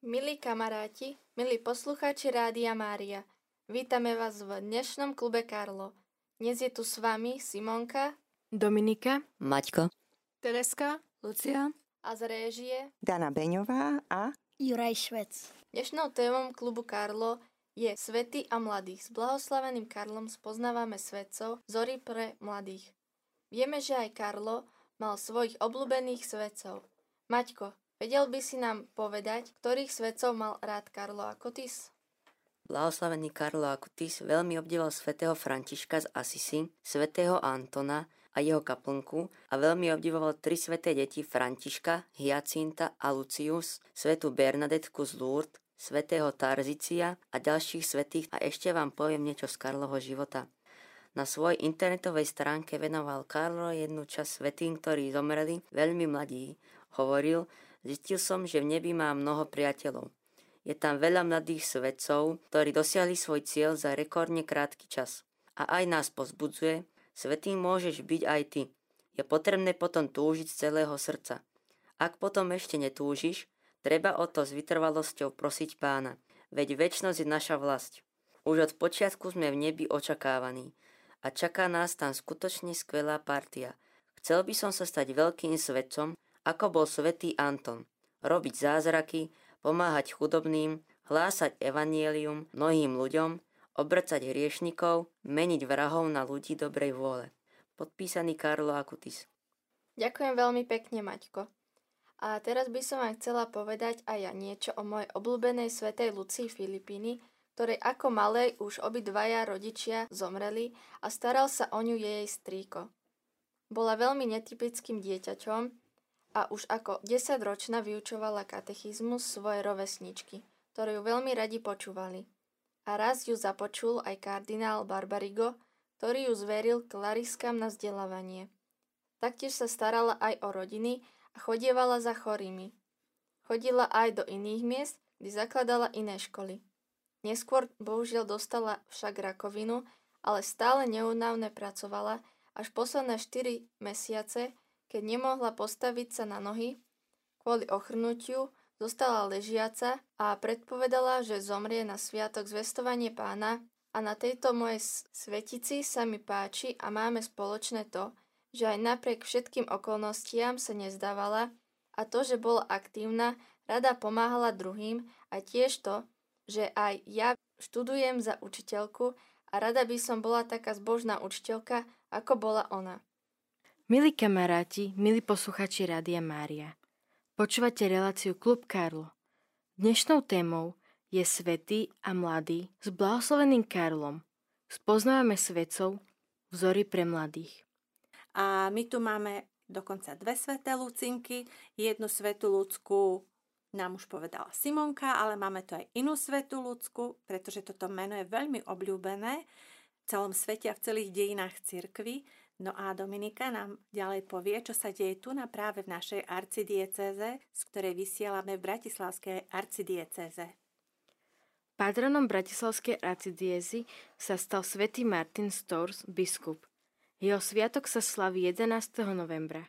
Milí kamaráti, milí poslucháči Rádia Mária, vítame vás v dnešnom klube Karlo. Dnes je tu s vami Simonka Dominika, Maťko, Tereska, Lucia. a z réžie. Dana Beňová a Juraj Švec. Dnešnou témou klubu Karlo je Svety a mladých. S blahoslaveným Karlom spoznávame svetcov Zory pre mladých. Vieme, že aj Karlo mal svojich obľúbených svetcov. Maťko, vedel by si nám povedať, ktorých svetcov mal rád Karlo Akotis? blahoslavený Karlo Akutis veľmi obdivoval svätého Františka z Asisi, svätého Antona a jeho kaplnku a veľmi obdivoval tri sveté deti Františka, Hyacinta a Lucius, svetu Bernadetku z Lourdes, svätého Tarzicia a ďalších svetých a ešte vám poviem niečo z Karlovho života. Na svojej internetovej stránke venoval Karlo jednu časť svetým, ktorí zomreli veľmi mladí. Hovoril, zistil som, že v nebi má mnoho priateľov. Je tam veľa mladých svetcov, ktorí dosiahli svoj cieľ za rekordne krátky čas. A aj nás pozbudzuje, svetým môžeš byť aj ty. Je potrebné potom túžiť z celého srdca. Ak potom ešte netúžiš, treba o to s vytrvalosťou prosiť pána. Veď väčnosť je naša vlast. Už od počiatku sme v nebi očakávaní a čaká nás tam skutočne skvelá partia. Chcel by som sa stať veľkým svetcom, ako bol svetý Anton. Robiť zázraky, pomáhať chudobným, hlásať evanielium mnohým ľuďom, obracať hriešnikov, meniť vrahov na ľudí dobrej vôle. Podpísaný Karlo Akutis. Ďakujem veľmi pekne, Maťko. A teraz by som vám chcela povedať aj ja niečo o mojej obľúbenej svetej Lucii Filipíny, ktorej ako malej už obidvaja rodičia zomreli a staral sa o ňu jej strýko. Bola veľmi netypickým dieťaťom a už ako 10-ročná vyučovala katechizmus svojej rovesničky, ktorú ju veľmi radi počúvali. A raz ju započul aj kardinál Barbarigo, ktorý ju zveril klariskám na vzdelávanie. Taktiež sa starala aj o rodiny a chodievala za chorými. Chodila aj do iných miest, kde zakladala iné školy. Neskôr bohužiaľ dostala však rakovinu, ale stále neunávne pracovala až posledné 4 mesiace, keď nemohla postaviť sa na nohy, kvôli ochrnutiu zostala ležiaca a predpovedala, že zomrie na sviatok zvestovanie pána a na tejto mojej svetici sa mi páči a máme spoločné to, že aj napriek všetkým okolnostiam sa nezdávala a to, že bola aktívna, rada pomáhala druhým a tiež to, že aj ja študujem za učiteľku a rada by som bola taká zbožná učiteľka, ako bola ona. Milí kamaráti, milí posluchači Rádia Mária, počúvate reláciu Klub Karlo. Dnešnou témou je Svety a mladí s blahosloveným Karlom. Spoznávame svetcov vzory pre mladých. A my tu máme dokonca dve sveté Lucinky, jednu svetú Lucku nám už povedala Simonka, ale máme tu aj inú svetú ľudskú, pretože toto meno je veľmi obľúbené v celom svete a v celých dejinách cirkvy. No a Dominika nám ďalej povie, čo sa deje tu na práve v našej arcidieceze, z ktorej vysielame v Bratislavskej arcidieceze. Patronom Bratislavskej arcidiézy sa stal svätý Martin Stors, biskup. Jeho sviatok sa slaví 11. novembra.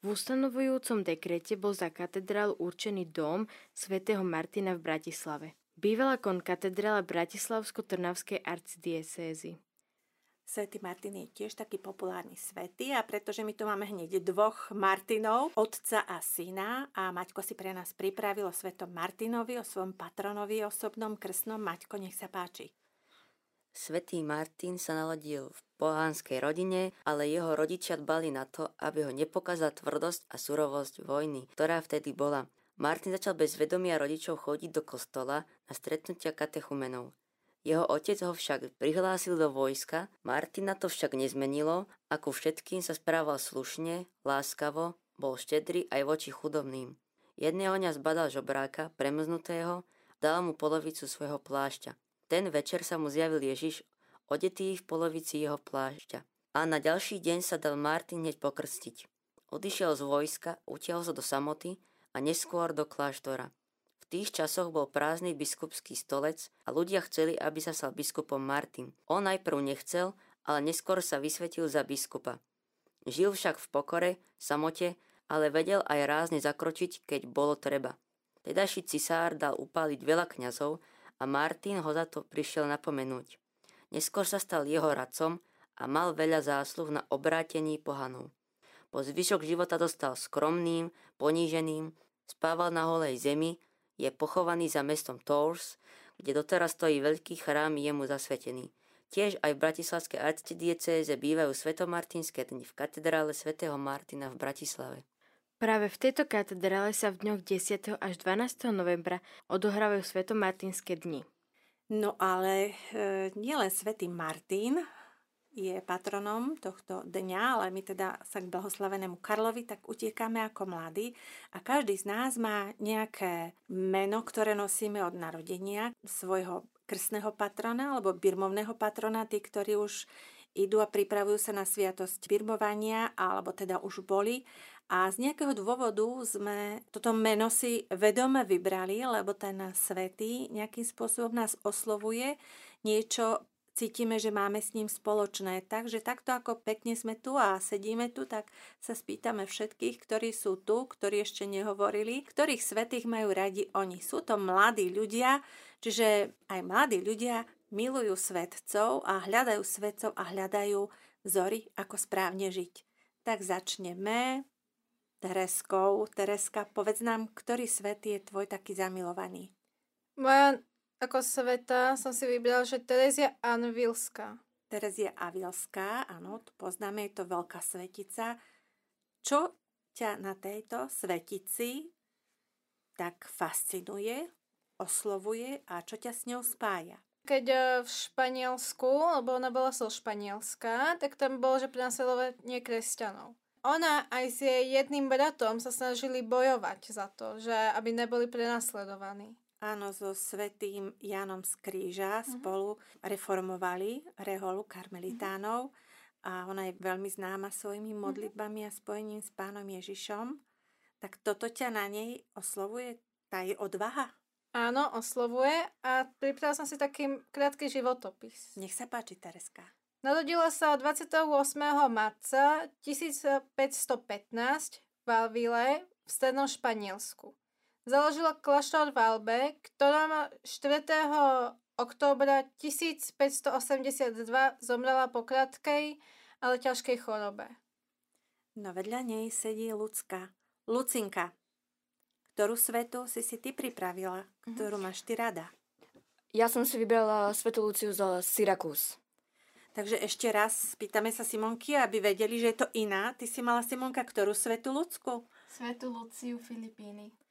V ustanovujúcom dekrete bol za katedrálu určený dom svätého Martina v Bratislave. Bývala kon katedrála Bratislavsko-Trnavskej arcidiecézy. Svetý Martin je tiež taký populárny svetý a pretože my tu máme hneď dvoch Martinov, otca a syna a Maťko si pre nás pripravil o svetom Martinovi, o svojom patronovi osobnom krstnom. Maťko, nech sa páči. Svetý Martin sa narodil v pohánskej rodine, ale jeho rodičia dbali na to, aby ho nepokázala tvrdosť a surovosť vojny, ktorá vtedy bola. Martin začal bez vedomia rodičov chodiť do kostola na stretnutia katechumenov. Jeho otec ho však prihlásil do vojska, Martina to však nezmenilo, ako všetkým sa správal slušne, láskavo, bol štedrý aj voči chudobným. Jedného dňa zbadal žobráka, premznutého, dal mu polovicu svojho plášťa. Ten večer sa mu zjavil Ježiš, odetý v polovici jeho plášťa. A na ďalší deň sa dal Martin hneď pokrstiť. Odišiel z vojska, utiahol sa do samoty a neskôr do kláštora. Tých časoch bol prázdny biskupský stolec a ľudia chceli, aby sa stal biskupom Martin. On najprv nechcel, ale neskôr sa vysvetil za biskupa. Žil však v pokore, samote, ale vedel aj rázne zakročiť, keď bolo treba. Tedaší cisár dal upáliť veľa kňazov a Martin ho za to prišiel napomenúť. Neskôr sa stal jeho radcom a mal veľa zásluh na obrátení pohanov. Po zvyšok života dostal skromným, poníženým, spával na holej zemi, je pochovaný za mestom Tours, kde doteraz stojí veľký chrám jemu zasvetený. Tiež aj v Bratislavskej arcidiecéze bývajú svetomartinské dni v katedrále svätého Martina v Bratislave. Práve v tejto katedrále sa v dňoch 10. až 12. novembra odohrávajú svetomartinské dni. No ale e, nielen svätý Martin je patronom tohto dňa, ale my teda sa k blahoslavenému Karlovi tak utiekame ako mladí. A každý z nás má nejaké meno, ktoré nosíme od narodenia svojho krstného patrona alebo birmovného patrona, tí, ktorí už idú a pripravujú sa na sviatosť birmovania alebo teda už boli. A z nejakého dôvodu sme toto meno si vedome vybrali, lebo ten svetý nejakým spôsobom nás oslovuje, niečo cítime, že máme s ním spoločné. Takže takto ako pekne sme tu a sedíme tu, tak sa spýtame všetkých, ktorí sú tu, ktorí ešte nehovorili, ktorých svetých majú radi oni. Sú to mladí ľudia, čiže aj mladí ľudia milujú svetcov a hľadajú svetcov a hľadajú vzory, ako správne žiť. Tak začneme Tereskou. Tereska, povedz nám, ktorý svet je tvoj taký zamilovaný? Moja ako sveta som si vybrala, že Terezia Anvilská. Terezia Avilská, áno, tu poznáme, je to veľká svetica. Čo ťa na tejto svetici tak fascinuje, oslovuje a čo ťa s ňou spája? Keď eh, v Španielsku, lebo ona bola so Španielska, tak tam bolo, že prenasledovanie kresťanov ona aj s jej jedným bratom sa snažili bojovať za to, že aby neboli prenasledovaní. Áno, so svetým Janom z Kríža uh-huh. spolu reformovali reholu karmelitánov uh-huh. a ona je veľmi známa svojimi mhm. modlitbami a spojením s pánom Ježišom. Tak toto ťa na nej oslovuje, tá je odvaha? Áno, oslovuje a pripravil som si taký krátky životopis. Nech sa páči, Tereska. Narodila sa 28. marca 1515 v Alvile v strednom Španielsku. Založila kláštor v Albe, ktorá 4. októbra 1582 zomrela po krátkej, ale ťažkej chorobe. No vedľa nej sedí Lucka. Lucinka, ktorú svetu si si ty pripravila, ktorú máš ty rada? Ja som si vybrala svetu Luciu zo Syrakus. Takže ešte raz spýtame sa Simonky, aby vedeli, že je to iná. Ty si mala Simonka ktorú svetu ľudskú? Svetu Luciu Filipíny.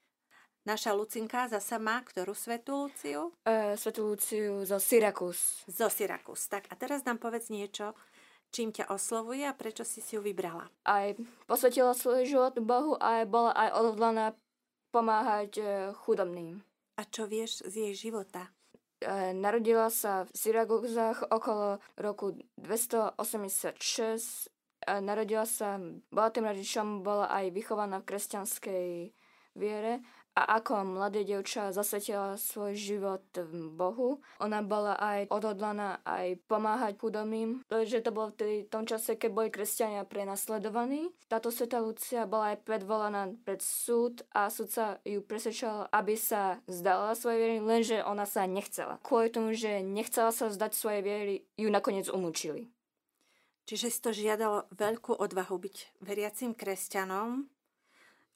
Naša Lucinka zasa má ktorú svetu Luciu? Uh, svetu Luciu zo Syrakus. Zo Syrakus. Tak a teraz nám povedz niečo, čím ťa oslovuje a prečo si si ju vybrala. Aj posvetila svoj život Bohu a bola aj odhodlaná pomáhať uh, chudobným. A čo vieš z jej života? E, narodila sa v Syragúzach okolo roku 286. E, narodila sa, bola tým rodičom, bola aj vychovaná v kresťanskej viere a ako mladé devča zasvetila svoj život Bohu. Ona bola aj odhodlaná aj pomáhať chudobným, pretože to bolo v tom čase, keď boli kresťania prenasledovaní. Táto sveta Lucia bola aj predvolaná pred súd a súdca ju presvedčal, aby sa zdala svojej viery, lenže ona sa nechcela. Kvôli tomu, že nechcela sa vzdať svojej viery, ju nakoniec umúčili. Čiže si to žiadalo veľkú odvahu byť veriacim kresťanom,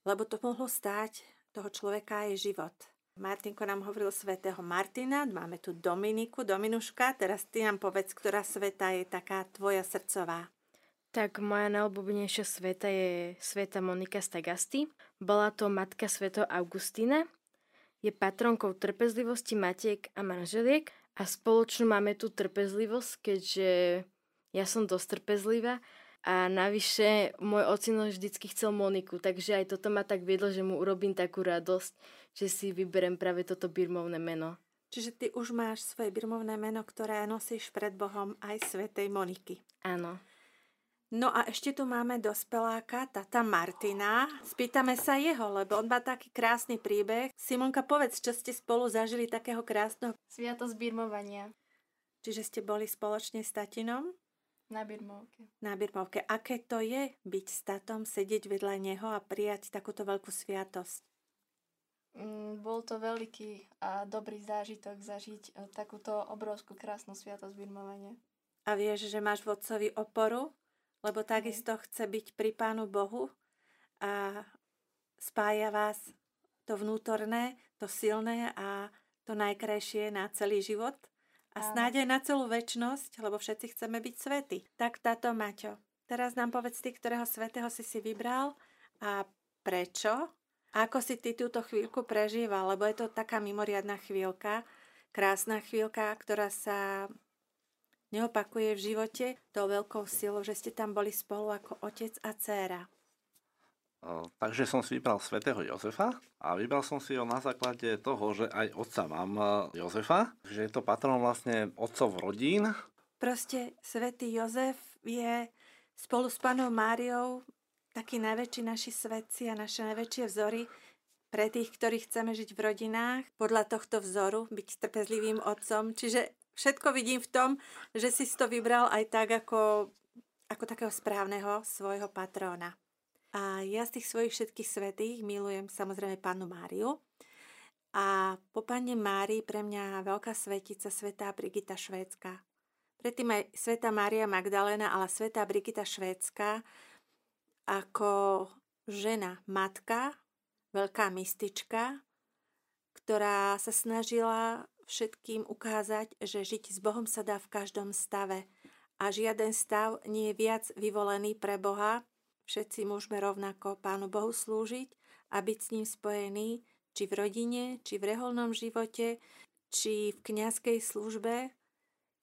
lebo to mohlo stáť toho človeka je život. Martinko nám hovoril svätého Martina, máme tu Dominiku, Dominuška, teraz ty nám povedz, ktorá sveta je taká tvoja srdcová. Tak moja najobľúbenejšia sveta je sveta Monika Stagasty. Bola to matka sveto Augustína. Je patronkou trpezlivosti matiek a manželiek a spoločnú máme tu trpezlivosť, keďže ja som dosť trpezlivá a navyše môj ocino vždycky chcel Moniku, takže aj toto ma tak viedlo, že mu urobím takú radosť, že si vyberem práve toto birmovné meno. Čiže ty už máš svoje birmovné meno, ktoré nosíš pred Bohom aj svetej Moniky. Áno. No a ešte tu máme dospeláka, tata Martina. Spýtame sa jeho, lebo on má taký krásny príbeh. Simonka, povedz, čo ste spolu zažili takého krásneho... Sviatosť birmovania. Čiže ste boli spoločne s tatinom? Na birmovke. Na birmovke. Aké to je byť s tatom, sedieť vedľa neho a prijať takúto veľkú sviatosť? Mm, bol to veľký a dobrý zážitok zažiť e, takúto obrovskú krásnu sviatosť birmovania. A vieš, že máš vodcovi oporu, lebo takisto chce byť pri Pánu Bohu a spája vás to vnútorné, to silné a to najkrajšie na celý život a snáď aj na celú väčnosť, lebo všetci chceme byť svety. Tak táto Maťo, teraz nám povedz ty, ktorého svetého si si vybral a prečo a ako si ty túto chvíľku prežíval, lebo je to taká mimoriadná chvíľka, krásna chvíľka, ktorá sa neopakuje v živote tou veľkou silou, že ste tam boli spolu ako otec a dcéra. Takže som si vybral svätého Jozefa a vybral som si ho na základe toho, že aj otca mám e, Jozefa, že je to patron vlastne otcov rodín. Proste svätý Jozef je spolu s panou Máriou takí najväčší naši svetci a naše najväčšie vzory pre tých, ktorí chceme žiť v rodinách, podľa tohto vzoru, byť trpezlivým otcom. Čiže všetko vidím v tom, že si to vybral aj tak ako, ako takého správneho svojho patróna. A ja z tých svojich všetkých svetých milujem samozrejme pánu Máriu. A po pane Márii pre mňa veľká svetica, svetá Brigita Švédska. Predtým aj sveta Mária Magdalena, ale svetá Brigita Švédska ako žena, matka, veľká mystička, ktorá sa snažila všetkým ukázať, že žiť s Bohom sa dá v každom stave a žiaden stav nie je viac vyvolený pre Boha. Všetci môžeme rovnako Pánu Bohu slúžiť a byť s ním spojení, či v rodine, či v reholnom živote, či v kňazskej službe.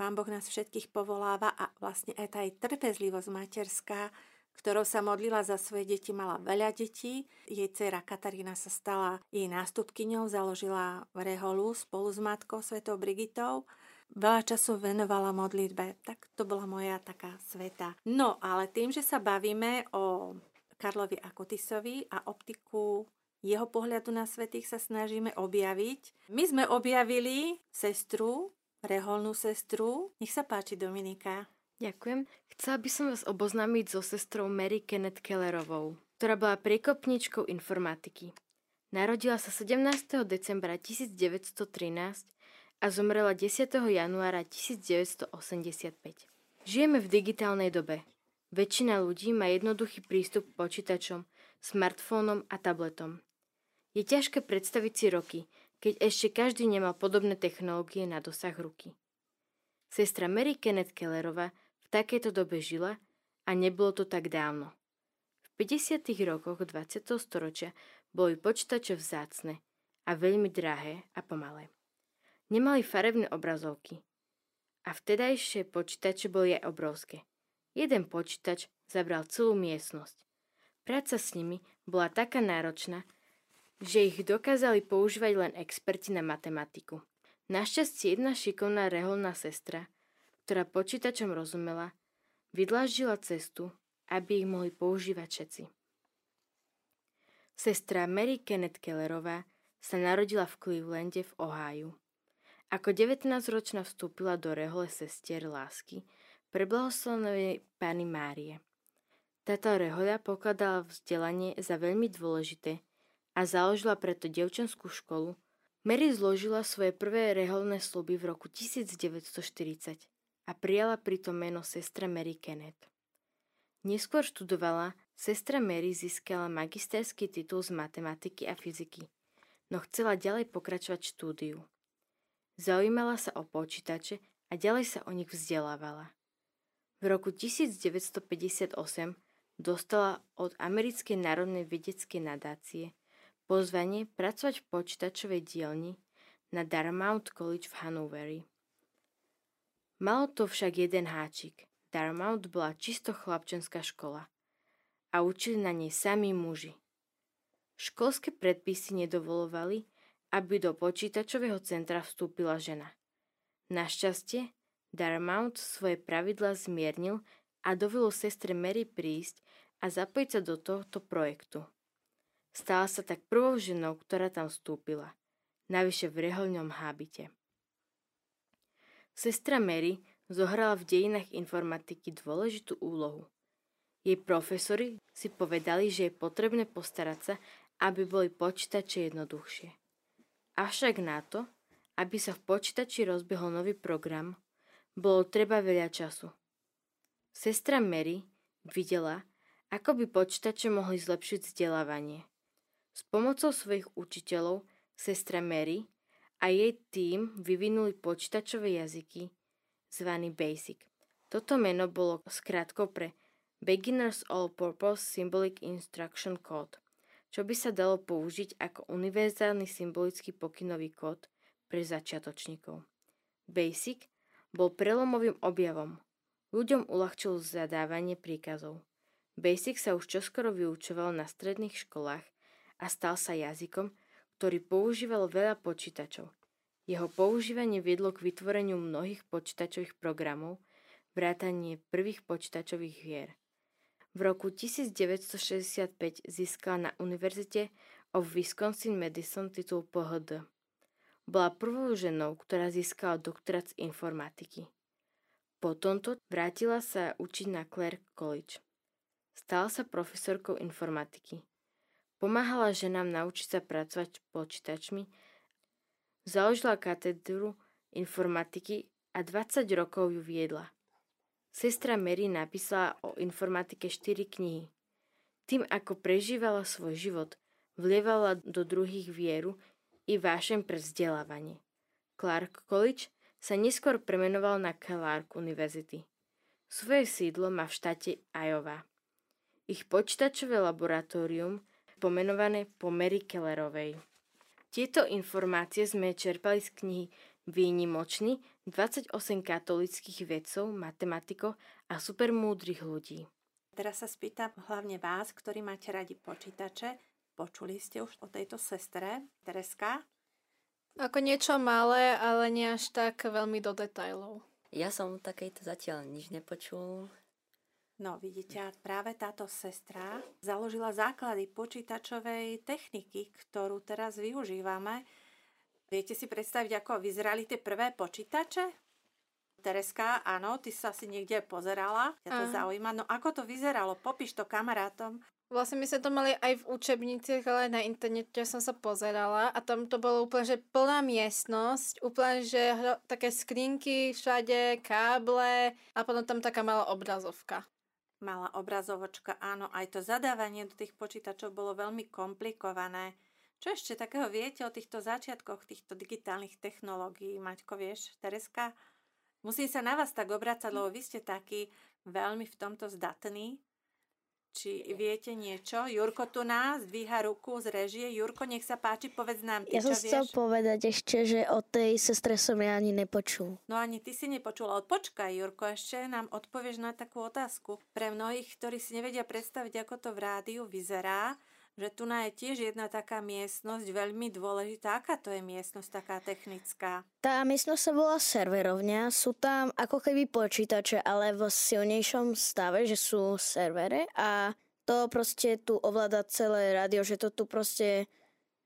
Pán Boh nás všetkých povoláva a vlastne aj tá trpezlivosť materská, ktorou sa modlila za svoje deti, mala veľa detí. Jej dcera Katarína sa stala jej nástupkyňou, založila reholu spolu s matkou Svetou Brigitou. Veľa času venovala modlitbe, tak to bola moja taká sveta. No, ale tým, že sa bavíme o Karlovi Akotisovi a optiku jeho pohľadu na svetých sa snažíme objaviť. My sme objavili sestru, reholnú sestru. Nech sa páči, Dominika. Ďakujem. Chcela by som vás oboznámiť so sestrou Mary Kenneth Kellerovou, ktorá bola priekopničkou informatiky. Narodila sa 17. decembra 1913 a zomrela 10. januára 1985. Žijeme v digitálnej dobe. Väčšina ľudí má jednoduchý prístup k počítačom, smartfónom a tabletom. Je ťažké predstaviť si roky, keď ešte každý nemal podobné technológie na dosah ruky. Sestra Mary Kenneth Kellerová takejto dobe žila a nebolo to tak dávno. V 50. rokoch 20. storočia boli počítače vzácne a veľmi drahé a pomalé. Nemali farebné obrazovky a vtedajšie počítače boli aj obrovské. Jeden počítač zabral celú miestnosť. Práca s nimi bola taká náročná, že ich dokázali používať len experti na matematiku. Našťastie jedna šikovná reholná sestra ktorá počítačom rozumela, vydláždila cestu, aby ich mohli používať všetci. Sestra Mary Kenneth Kellerová sa narodila v Clevelande v Oháju. Ako 19-ročná vstúpila do rehole sestier lásky pre blahoslavenej Pani Márie. Táto rehoľa pokladala vzdelanie za veľmi dôležité a založila preto devčenskú školu. Mary zložila svoje prvé reholné sluby v roku 1940 a prijala pritom meno sestra Mary Kenneth. Neskôr študovala, sestra Mary získala magisterský titul z matematiky a fyziky, no chcela ďalej pokračovať štúdiu. Zaujímala sa o počítače a ďalej sa o nich vzdelávala. V roku 1958 dostala od Americkej národnej vedeckej nadácie pozvanie pracovať v počítačovej dielni na Dartmouth College v Hanoveri. Malo to však jeden háčik. Darmouth bola čisto chlapčenská škola a učili na nej sami muži. Školské predpisy nedovolovali, aby do počítačového centra vstúpila žena. Našťastie Darmouth svoje pravidla zmiernil a dovolil sestre Mary prísť a zapojiť sa do tohto projektu. Stala sa tak prvou ženou, ktorá tam vstúpila, navyše v reholňom hábite. Sestra Mary zohrala v dejinách informatiky dôležitú úlohu. Jej profesori si povedali, že je potrebné postarať sa, aby boli počítače jednoduchšie. Avšak na to, aby sa v počítači rozbehol nový program, bolo treba veľa času. Sestra Mary videla, ako by počítače mohli zlepšiť vzdelávanie. S pomocou svojich učiteľov sestra Mary a jej tým vyvinuli počítačové jazyky zvaný BASIC. Toto meno bolo skrátko pre Beginner's All-Purpose Symbolic Instruction Code, čo by sa dalo použiť ako univerzálny symbolický pokynový kód pre začiatočníkov. BASIC bol prelomovým objavom. Ľuďom uľahčil zadávanie príkazov. Basic sa už čoskoro vyučoval na stredných školách a stal sa jazykom, ktorý používal veľa počítačov. Jeho používanie viedlo k vytvoreniu mnohých počítačových programov, vrátanie prvých počítačových hier. V roku 1965 získala na Univerzite of Wisconsin-Madison titul PhD. Bola prvou ženou, ktorá získala doktorát z informatiky. Po tomto vrátila sa učiť na Clare College. Stala sa profesorkou informatiky. Pomáhala ženám naučiť sa pracovať s počítačmi, založila katedru informatiky a 20 rokov ju viedla. Sestra Mary napísala o informatike 4 knihy. Tým, ako prežívala svoj život, vlievala do druhých vieru i vášem pre vzdelávanie. Clark College sa neskôr premenoval na Clark University. Svoje sídlo má v štáte Iowa. Ich počítačové laboratórium pomenované po Mary Kellerovej. Tieto informácie sme čerpali z knihy Výnimočný 28 katolických vedcov, matematikov a supermúdrych ľudí. Teraz sa spýtam hlavne vás, ktorí máte radi počítače. Počuli ste už o tejto sestre, Tereska? Ako niečo malé, ale nie až tak veľmi do detajlov. Ja som takejto zatiaľ nič nepočul. No vidíte, práve táto sestra založila základy počítačovej techniky, ktorú teraz využívame. Viete si predstaviť, ako vyzerali tie prvé počítače? Tereska, áno, ty sa si niekde pozerala, ťa to Aha. zaujíma. No ako to vyzeralo? Popíš to kamarátom. Vlastne my sme to mali aj v učebniciach, ale na internete som sa pozerala a tam to bolo úplne, že plná miestnosť, úplne, že také skrinky všade, káble a potom tam taká malá obrazovka mala obrazovočka. Áno, aj to zadávanie do tých počítačov bolo veľmi komplikované. Čo ešte takého viete o týchto začiatkoch týchto digitálnych technológií? Maťko, vieš, Tereska? Musím sa na vás tak obracať, lebo vy ste takí veľmi v tomto zdatní. Či viete niečo? Jurko tu nás dvíha ruku z režie. Jurko, nech sa páči, povedz nám ty, Ja som chcel povedať ešte, že o tej sestre som ja ani nepočul. No ani ty si nepočul, ale počkaj, Jurko, ešte nám odpovieš na takú otázku. Pre mnohých, ktorí si nevedia predstaviť, ako to v rádiu vyzerá, že tu je tiež jedna taká miestnosť veľmi dôležitá. Aká to je miestnosť taká technická? Tá miestnosť sa volá serverovňa. Sú tam ako keby počítače, ale v silnejšom stave, že sú servere a to proste tu ovláda celé rádio, že to tu proste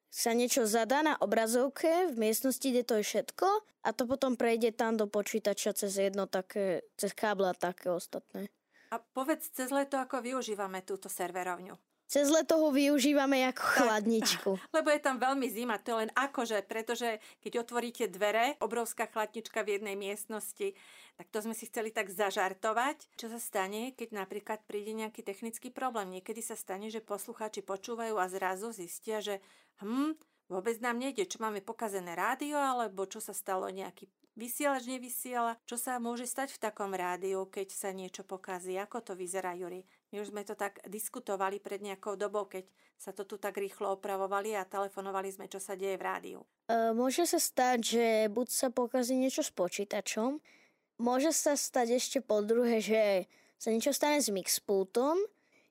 sa niečo zadá na obrazovke, v miestnosti, kde to je všetko a to potom prejde tam do počítača cez jedno také, cez kábla také ostatné. A povedz cez leto, ako využívame túto serverovňu. Cez leto ho využívame ako tak, chladničku. Lebo je tam veľmi zima, to je len akože, pretože keď otvoríte dvere, obrovská chladnička v jednej miestnosti, tak to sme si chceli tak zažartovať. Čo sa stane, keď napríklad príde nejaký technický problém? Niekedy sa stane, že poslucháči počúvajú a zrazu zistia, že hm, vôbec nám nejde, čo máme pokazené rádio, alebo čo sa stalo nejaký vysielač nevysiela. Čo sa môže stať v takom rádiu, keď sa niečo pokazí? Ako to vyzerá, Juri? My už sme to tak diskutovali pred nejakou dobou, keď sa to tu tak rýchlo opravovali a telefonovali sme, čo sa deje v rádiu. E, môže sa stať, že buď sa pokazí niečo s počítačom, môže sa stať ešte po druhé, že sa niečo stane s mixpultom.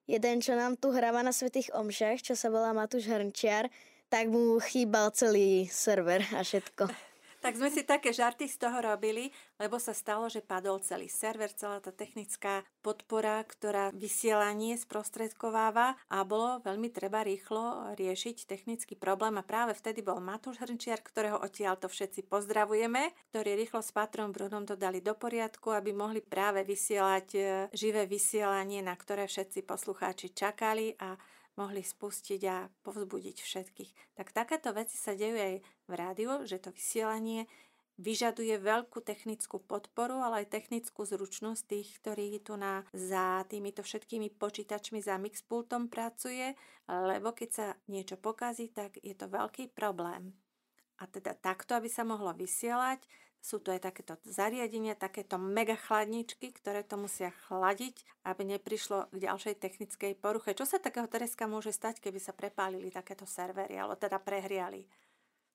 Jeden, čo nám tu hráva na Svetých Omšach, čo sa volá Matúš Hrnčiar, tak mu chýbal celý server a všetko. Tak sme si také žarty z toho robili, lebo sa stalo, že padol celý server, celá tá technická podpora, ktorá vysielanie sprostredkováva a bolo veľmi treba rýchlo riešiť technický problém a práve vtedy bol Matúš Hrnčiar, ktorého odtiaľ to všetci pozdravujeme, ktorý rýchlo s Patrom Brunom to dali do poriadku, aby mohli práve vysielať e, živé vysielanie, na ktoré všetci poslucháči čakali a mohli spustiť a povzbudiť všetkých. Tak takéto veci sa dejú aj v rádiu, že to vysielanie vyžaduje veľkú technickú podporu, ale aj technickú zručnosť tých, ktorí tu na, za týmito všetkými počítačmi za mixpultom pracuje, lebo keď sa niečo pokazí, tak je to veľký problém. A teda takto, aby sa mohlo vysielať, sú tu aj takéto zariadenia, takéto mega chladničky, ktoré to musia chladiť, aby neprišlo k ďalšej technickej poruche. Čo sa takého Tereska môže stať, keby sa prepálili takéto servery, alebo teda prehriali?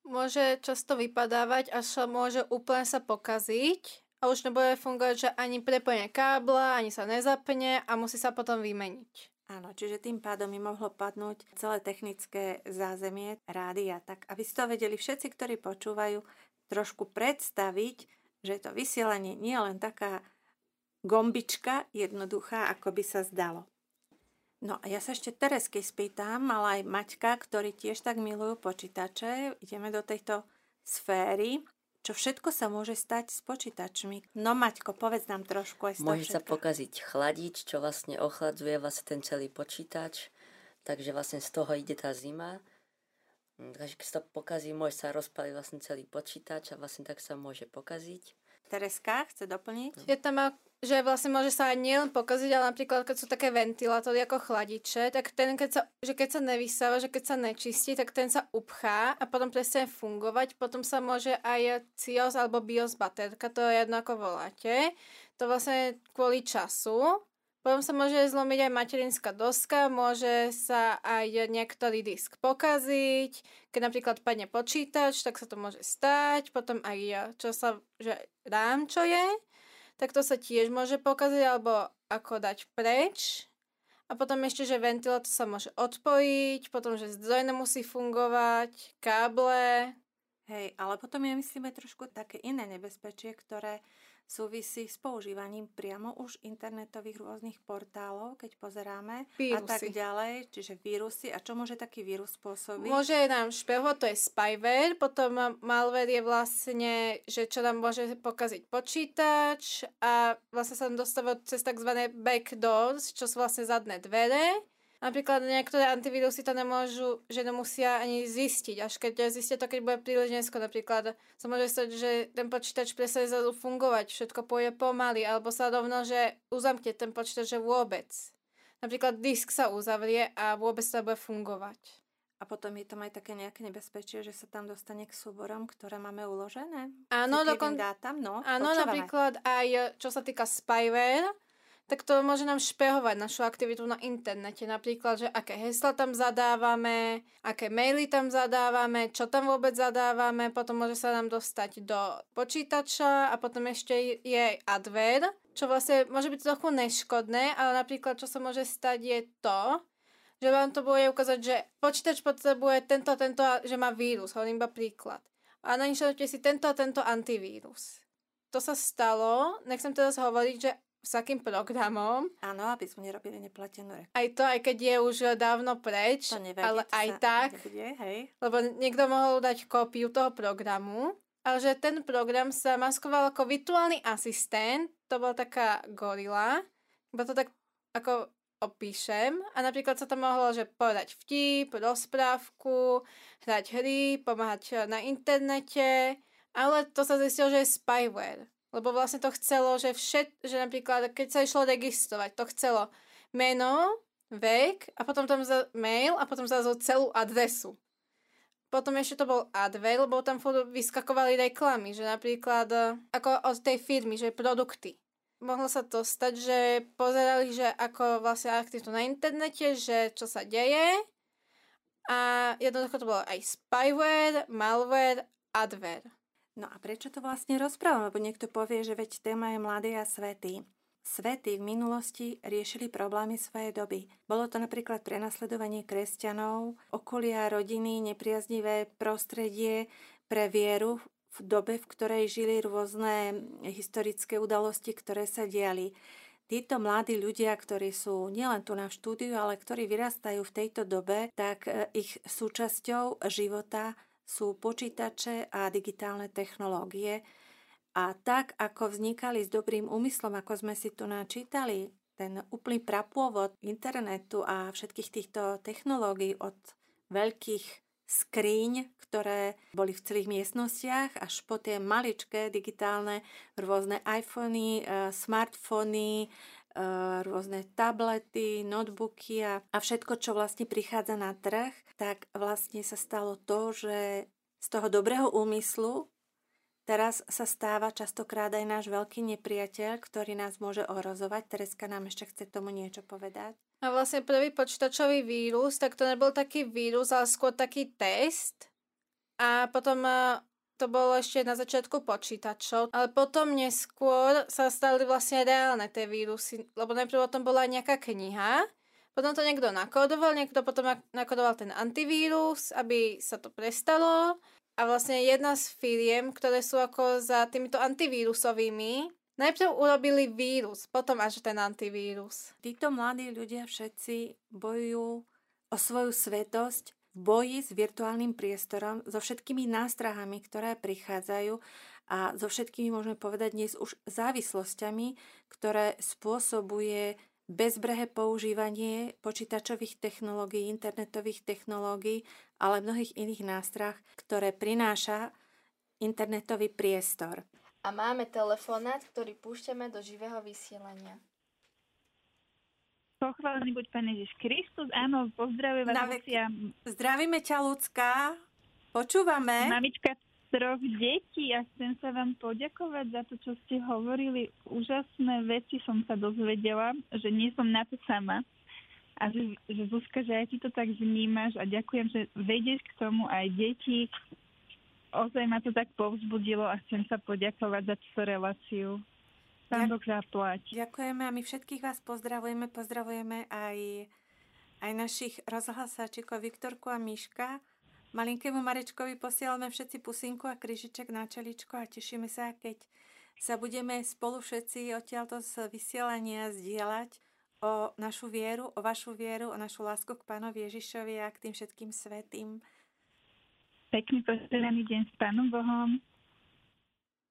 Môže často vypadávať, až môže úplne sa pokaziť a už nebude fungovať, že ani prepojenie kábla, ani sa nezapne a musí sa potom vymeniť. Áno, čiže tým pádom mi mohlo padnúť celé technické zázemie rádia. Tak aby ste to vedeli všetci, ktorí počúvajú, trošku predstaviť, že to vysielanie nie je len taká gombička jednoduchá, ako by sa zdalo. No a ja sa ešte Teresky spýtam, ale aj Maťka, ktorí tiež tak milujú počítače. Ideme do tejto sféry. Čo všetko sa môže stať s počítačmi? No Maťko, povedz nám trošku aj z Môže sa pokaziť chladič, čo vlastne ochladzuje vlastne ten celý počítač. Takže vlastne z toho ide tá zima. Takže keď sa to pokazí, môže sa rozpaliť vlastne celý počítač a vlastne tak sa môže pokaziť. Tereska chce doplniť? Je tam, že vlastne môže sa aj nielen pokaziť, ale napríklad keď sú také ventilátory ako chladiče, tak ten, keď sa, že keď sa nevysáva, že keď sa nečistí, tak ten sa upchá a potom prestane fungovať. Potom sa môže aj CIOS alebo BIOS baterka, to je jedno ako voláte. To vlastne kvôli času potom sa môže zlomiť aj materinská doska, môže sa aj niektorý disk pokaziť, keď napríklad padne počítač, tak sa to môže stať, potom aj čo sa, že rám čo je, tak to sa tiež môže pokaziť alebo ako dať preč. A potom ešte, že ventilátor sa môže odpojiť, potom, že zdroj nemusí fungovať, káble. Hej, ale potom je myslíme trošku také iné nebezpečie, ktoré súvisí s používaním priamo už internetových rôznych portálov, keď pozeráme vírusy. a tak ďalej, čiže vírusy. A čo môže taký vírus spôsobiť? Môže nám špeho, to je spyware, potom malware je vlastne, že čo nám môže pokaziť počítač a vlastne sa nám dostáva cez tzv. backdoors, čo sú vlastne zadné dvere Napríklad niektoré antivírusy to nemôžu, že nemusia ani zistiť, až keď zistia to, keď bude príliš neskôr. Napríklad sa môže stať, že ten počítač zrazu fungovať, všetko pôjde pomaly, alebo sa rovno, že uzamkne ten počítač, že vôbec. Napríklad disk sa uzavrie a vôbec sa bude fungovať. A potom je tam aj také nejaké nebezpečie, že sa tam dostane k súborom, ktoré máme uložené? Áno, dokon... dátam, no. Áno, napríklad aj čo sa týka spyware, tak to môže nám špehovať našu aktivitu na internete. Napríklad, že aké hesla tam zadávame, aké maily tam zadávame, čo tam vôbec zadávame, potom môže sa nám dostať do počítača a potom ešte je adver, čo vlastne môže byť trochu neškodné, ale napríklad, čo sa môže stať je to, že vám to bude ukázať, že počítač potrebuje tento, tento, že má vírus, hovorím iba príklad. A nainštalujte si tento a tento antivírus. To sa stalo, nechcem teraz hovoriť, že s akým programom. Áno, aby sme nerobili neplatenú reklamu. Aj to, aj keď je už dávno preč, to nevadí, ale to aj tak, nebude, hej. lebo niekto mohol dať kópiu toho programu, ale že ten program sa maskoval ako virtuálny asistent, to bola taká gorila, iba to tak ako opíšem a napríklad sa tam mohlo, že povedať vtip, rozprávku, hrať hry, pomáhať na internete, ale to sa zistilo, že je spyware. Lebo vlastne to chcelo, že všet, že napríklad, keď sa išlo registrovať, to chcelo meno, vek a potom tam za mail a potom zrazu celú adresu. Potom ešte to bol adver, lebo tam vyskakovali reklamy, že napríklad e, ako od tej firmy, že produkty. Mohlo sa to stať, že pozerali, že ako vlastne aktivito na internete, že čo sa deje a jednoducho to bolo aj spyware, malware, adver. No a prečo to vlastne rozprávam? Lebo niekto povie, že veď téma je mladý a svetý. Svety v minulosti riešili problémy svojej doby. Bolo to napríklad prenasledovanie kresťanov, okolia rodiny, nepriaznivé prostredie pre vieru v dobe, v ktorej žili rôzne historické udalosti, ktoré sa diali. Títo mladí ľudia, ktorí sú nielen tu na štúdiu, ale ktorí vyrastajú v tejto dobe, tak e, ich súčasťou života sú počítače a digitálne technológie. A tak, ako vznikali s dobrým úmyslom, ako sme si tu načítali, ten úplný prapôvod internetu a všetkých týchto technológií od veľkých skríň, ktoré boli v celých miestnostiach, až po tie maličké digitálne rôzne iPhony, e, smartfóny, rôzne tablety, notebooky a, a všetko, čo vlastne prichádza na trh, tak vlastne sa stalo to, že z toho dobrého úmyslu Teraz sa stáva častokrát aj náš veľký nepriateľ, ktorý nás môže ohrozovať. Tereska nám ešte chce tomu niečo povedať. A vlastne prvý počítačový vírus, tak to nebol taký vírus, ale skôr taký test. A potom e, to bolo ešte na začiatku počítačov, ale potom neskôr sa stali vlastne reálne tie vírusy, lebo najprv o tom bola nejaká kniha, potom to niekto nakodoval, niekto potom nakodoval ten antivírus, aby sa to prestalo a vlastne jedna z firiem, ktoré sú ako za týmito antivírusovými, najprv urobili vírus, potom až ten antivírus. Títo mladí ľudia všetci bojujú o svoju svetosť boji s virtuálnym priestorom, so všetkými nástrahami, ktoré prichádzajú a so všetkými, môžeme povedať dnes už závislosťami, ktoré spôsobuje bezbrehé používanie počítačových technológií, internetových technológií, ale mnohých iných nástrah, ktoré prináša internetový priestor. A máme telefonát, ktorý púšťame do živého vysielania. Pochválený buď Pán Ježiš Kristus. Áno, pozdravujem vás. Lucia. Zdravíme ťa, ľudská. Počúvame. Mamička troch detí a chcem sa vám poďakovať za to, čo ste hovorili. Úžasné veci som sa dozvedela, že nie som na to sama. A že, že Zuzka, že aj ty to tak vnímaš a ďakujem, že vedieš k tomu aj deti. Ozaj ma to tak povzbudilo a chcem sa poďakovať za túto reláciu. Pán Boh zaplať. Ďakujeme a my všetkých vás pozdravujeme. Pozdravujeme aj, aj našich rozhlasáčikov Viktorku a Miška Malinkému Marečkovi posielame všetci pusinku a kryžiček na čeličko a tešíme sa, keď sa budeme spolu všetci odtiaľto z vysielania zdieľať o našu vieru, o vašu vieru, o našu lásku k Pánovi Ježišovi a k tým všetkým svetým. Pekný požehnaný deň s Pánom Bohom.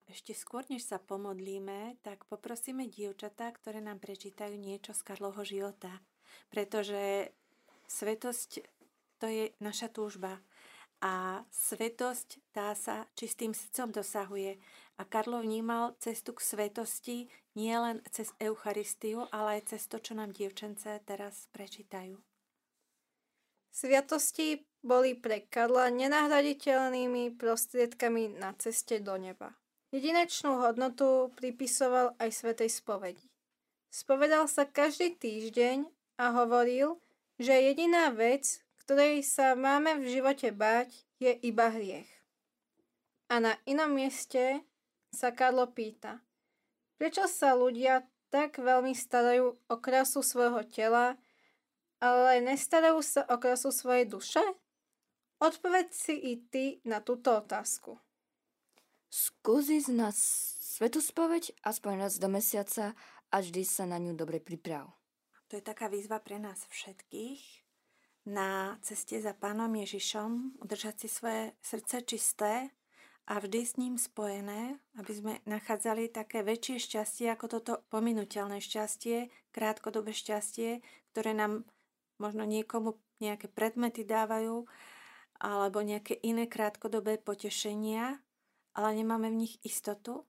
Ešte skôr, než sa pomodlíme, tak poprosíme dievčatá, ktoré nám prečítajú niečo z Karlovho života. Pretože svetosť to je naša túžba a svetosť tá sa čistým srdcom dosahuje. A Karlo vnímal cestu k svetosti nie len cez Eucharistiu, ale aj cez to, čo nám dievčence teraz prečítajú. Sviatosti boli pre Karla nenahraditeľnými prostriedkami na ceste do neba. Jedinečnú hodnotu pripisoval aj Svetej spovedi. Spovedal sa každý týždeň a hovoril, že jediná vec, ktorej sa máme v živote báť, je iba hriech. A na inom mieste sa Karlo pýta, prečo sa ľudia tak veľmi starajú o krasu svojho tela, ale nestarajú sa o krasu svojej duše? Odpoveď si i ty na túto otázku. Skúsi z nás svetu spoveď aspoň raz do mesiaca a vždy sa na ňu dobre priprav. To je taká výzva pre nás všetkých, na ceste za Pánom Ježišom, udržať si svoje srdce čisté a vždy s ním spojené, aby sme nachádzali také väčšie šťastie ako toto pominuteľné šťastie, krátkodobé šťastie, ktoré nám možno niekomu nejaké predmety dávajú alebo nejaké iné krátkodobé potešenia, ale nemáme v nich istotu,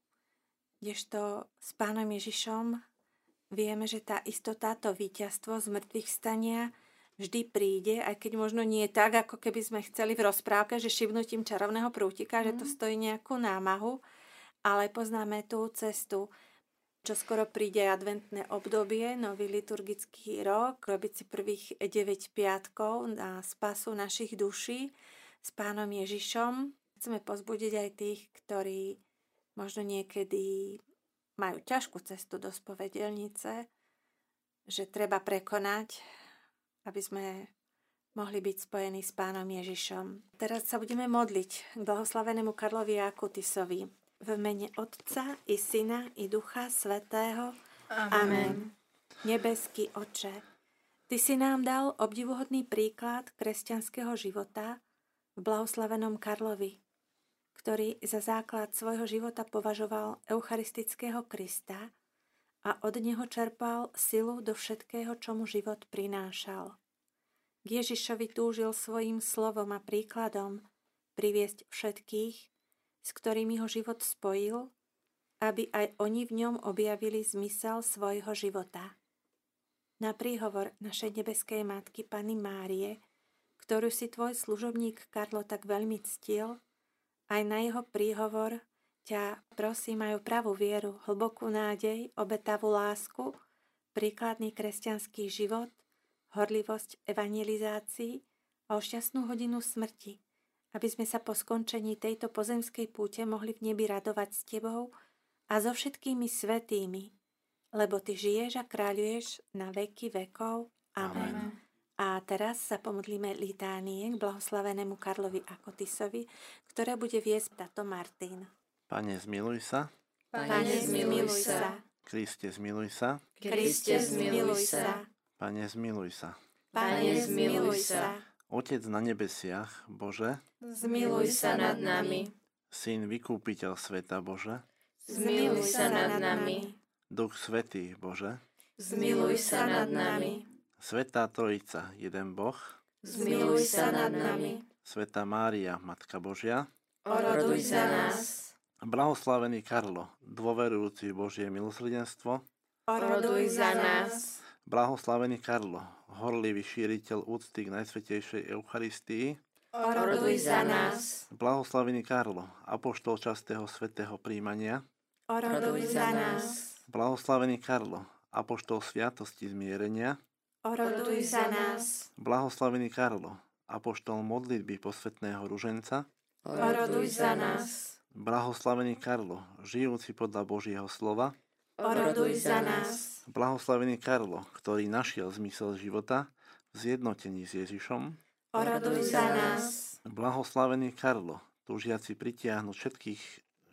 kdežto s Pánom Ježišom vieme, že tá istota, to víťazstvo z mŕtvych stania vždy príde, aj keď možno nie tak, ako keby sme chceli v rozprávke, že šibnutím čarovného prútika, mm. že to mhm. stojí nejakú námahu, ale poznáme tú cestu, čo skoro príde adventné obdobie, nový liturgický rok, robiť si prvých 9 piatkov na spasu našich duší s pánom Ježišom. Chceme pozbudiť aj tých, ktorí možno niekedy majú ťažkú cestu do spovedelnice, že treba prekonať aby sme mohli byť spojení s Pánom Ježišom. Teraz sa budeme modliť k blahoslavenému Karlovi Akutisovi. V mene Otca i Syna i Ducha Svetého. Amen. Amen. Nebeský Oče, Ty si nám dal obdivuhodný príklad kresťanského života v blahoslavenom Karlovi, ktorý za základ svojho života považoval eucharistického Krista a od neho čerpal silu do všetkého, čo mu život prinášal. K Ježišovi túžil svojim slovom a príkladom priviesť všetkých, s ktorými ho život spojil, aby aj oni v ňom objavili zmysel svojho života. Na príhovor našej nebeskej matky Pany Márie, ktorú si tvoj služobník Karlo tak veľmi ctil, aj na jeho príhovor ťa prosím majú pravú vieru, hlbokú nádej, obetavú lásku, príkladný kresťanský život, horlivosť evangelizácii a o šťastnú hodinu smrti, aby sme sa po skončení tejto pozemskej púte mohli v nebi radovať s Tebou a so všetkými svetými, lebo Ty žiješ a kráľuješ na veky vekov. Amen. Amen. A teraz sa pomodlíme litánie k blahoslavenému Karlovi Akotisovi, ktoré bude viesť tato Martin. Pane, zmiluj sa. Pane, zmiluj sa. Kriste, zmiluj sa. Kriste, zmiluj sa. Pane, zmiluj sa. Pane, zmiluj sa. Otec na nebesiach, Bože, Zmiluj sa nad nami. Syn vykúpiteľ sveta, Bože, Zmiluj sa nad nami. Duch Svetý, Bože, Zmiluj sa nad nami. Svetá Trojica, jeden Boh, Zmiluj sa nad nami. Svetá Mária, Matka Božia, Oroduj za nás. Blahoslavený Karlo, dôverujúci Božie milosrdenstvo, Oroduj za nás. Blahoslavený Karlo, horlivý šíriteľ úcty k Najsvetejšej Eucharistii, Oroduj za nás. Blahoslavený Karlo, apoštol častého svetého príjmania, Oroduj za nás. Blahoslavený Karlo, apoštol sviatosti zmierenia, Oroduj za nás. Blahoslavený Karlo, apoštol modlitby posvetného ruženca, Oroduj za nás. Blahoslavený Karlo, žijúci podľa Božieho slova, Oroduj za nás. Blahoslavený Karlo, ktorý našiel zmysel života v zjednotení s Ježišom, Oroduj za nás. Blahoslavený Karlo, túžiaci pritiahnuť všetkých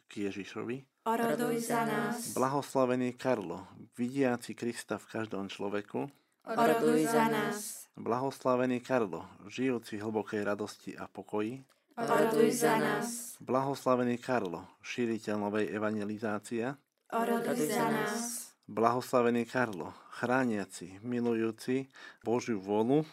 k Ježišovi, Oroduj za nás. Blahoslavený Karlo, vidiaci Krista v každom človeku, Oroduj za nás. Blahoslavený Karlo, žijúci hlbokej radosti a pokoji, Oroduj za nás. Blahoslavený Karlo, šíriteľ novej evangelizácie, Oroduj za nás. Blahoslavený Karlo, chrániaci, milujúci Božiu vôľu,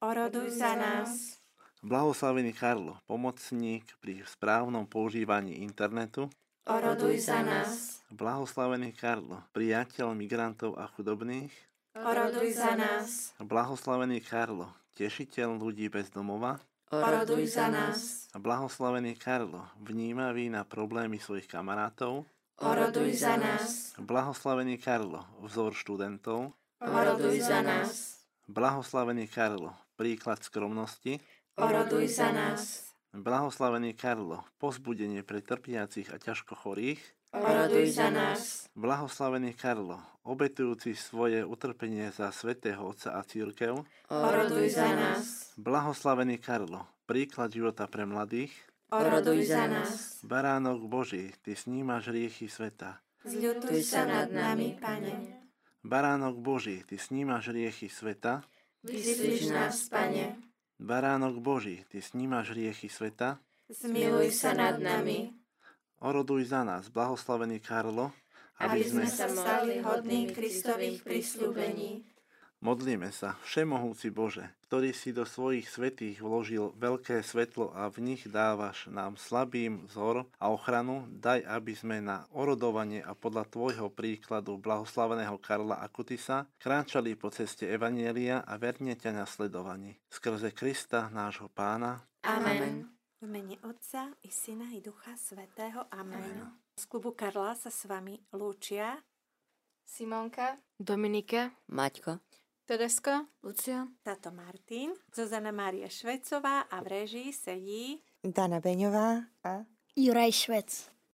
Oroduj za nás. Blahoslavený Karlo, pomocník pri správnom používaní internetu, Oroduj za nás. Blahoslavený Karlo, priateľ migrantov a chudobných, Oroduj za nás. Blahoslavený Karlo, tešiteľ ľudí bez domova, Oroduj za nás. Blahoslavený Karlo, vnímavý na problémy svojich kamarátov, Oroduj za nás. Blahoslavený Karlo, vzor študentov, Oroduj za nás. Blahoslavený Karlo, príklad skromnosti, Oroduj za nás. Blahoslavený Karlo, pozbudenie pre trpiacich a ťažko chorých, Oroduj za nás. Blahoslavený Karlo, obetujúci svoje utrpenie za svätého Otca a církev, Oroduj za nás. Blahoslavený Karlo, príklad života pre mladých, Oroduj za nás. Baránok Boží, Ty snímaš riechy sveta. Zľutuj sa nad nami, Pane. Baránok Boží, Ty snímaš riechy sveta. Vyslíš nás, Pane. Baránok Boží, Ty snímaš riechy sveta. Zmiluj sa nad nami, Oroduj za nás, blahoslavený Karlo, aby sme sa stali hodní Kristových prisľúbení. Modlíme sa, Všemohúci Bože, ktorý si do svojich svetých vložil veľké svetlo a v nich dávaš nám slabým vzor a ochranu, daj, aby sme na orodovanie a podľa Tvojho príkladu blahoslaveného Karla Akutisa kráčali po ceste Evanielia a verne ťa nasledovaní. Skrze Krista, nášho pána. Amen. V mene Otca i Syna i Ducha Svetého. Amen. Z klubu Karla sa s vami lúčia Simonka, Dominika, Maťko, Tereska, Lucia, táto Martin, Zuzana Mária Švecová a v režii sedí Dana Beňová a Juraj Švec.